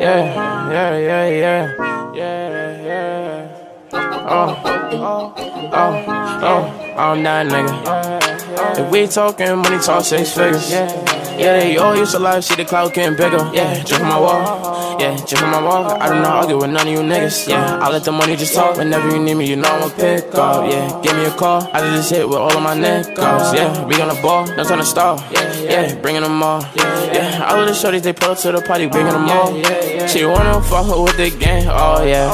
Yeah, yeah, yeah, yeah, yeah, yeah. Oh, oh, oh, oh, oh, oh I'm that nigga. If we talking money, talk six figures. Yeah, they all used to lie, see the cloud getting bigger. Yeah, drip on my wall. Yeah, drip on my wall. I do not know, argue with none of you niggas. Yeah, I let the money just talk. Whenever you need me, you know I'ma pick up. Yeah, give me a call. I this hit with all of my niggas. Yeah, we on the ball, no time to stall. Yeah, bringing them all. Yeah, all of the shorties they pull up to the party, bringing them all. She wanna fuck with the gang. Oh yeah,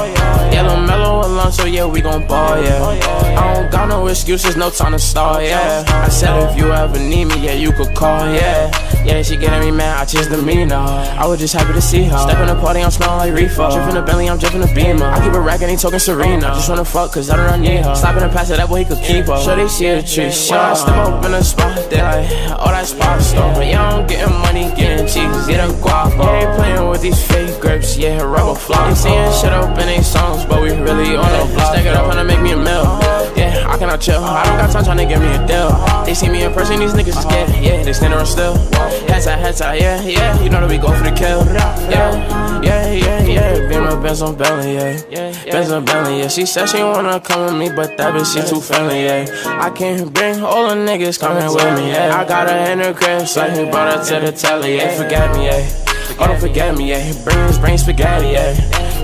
yellow mellow alone, so yeah, we gon' ball. Yeah, I don't got no excuses, no time to stall. Yeah, I said if you ever need me, yeah, you could call. Yeah. Yeah, she getting me mad, I changed the meaner. I was just happy to see her. Step in the party, I'm smelling like reefer. Drippin' the Bentley, I'm drippin' the Beamer. I keep a rack and he talking Serena. Just wanna fuck, cause I don't need her. Slapping and pass it, that boy he could keep her. Sure they see the tree. I step up in the spot, like, oh, that spot stuff. But yeah, I'm getting money, getting cheese, get a guap. Yeah, with these fake grips, yeah, rubber flop. They saying shit up in they songs, but we really on the block. Stack it up, trying to make me a mill. Yeah, I cannot chill. I don't got time trying to give me a deal. They see me in person, these niggas scared. Yeah, they standing around still. Heads out, heads out, yeah, yeah. You know that we go for the kill. Yeah, yeah, yeah, yeah. Being my Benz on Bentley, yeah. Benz on Bentley, yeah. She said she wanna come with me, but that bitch she too friendly, yeah. I can't bring all the niggas coming with me, yeah. I got her in her crib, so he brought her to the telly, yeah. Forget me, yeah. Oh, don't forget me, yeah. Brains, brain spaghetti, yeah.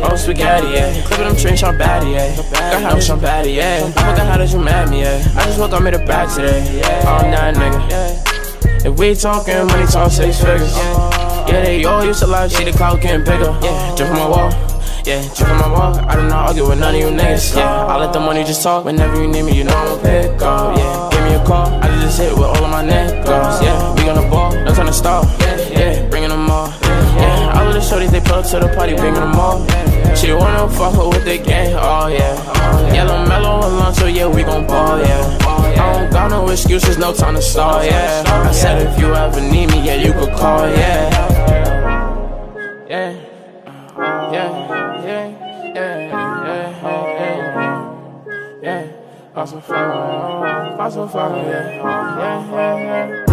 Oh, spaghetti, yeah. Clipping them trench on baddie, yeah. Got how some baddie, yeah. I forgot how did you mad me, yeah. I just woke up made a back today, yeah. Oh, nah, nigga. If we talking money, talk six figures. Yeah, they all used to lie, see the cloud getting bigger. Yeah, drip on my wall. Yeah, drip on my wall. I do not argue with none of you niggas. Yeah, I let the money just talk. Whenever you need me, you know I'ma pick up. Yeah, give me a call. I this hit with all of my niggas. Shorties they pull up to the party, bringing them all. She wanna fuck her with the gang. Oh yeah, yellow mellow alone, so yeah, we gon' ball. Yeah. I don't got no excuses, no time to stall, yeah. I said if you ever need me, yeah, you could call, yeah. Yeah, yeah, yeah, yeah, yeah, yeah, yeah. Fun, awesome fun, yeah, yeah, yeah, yeah.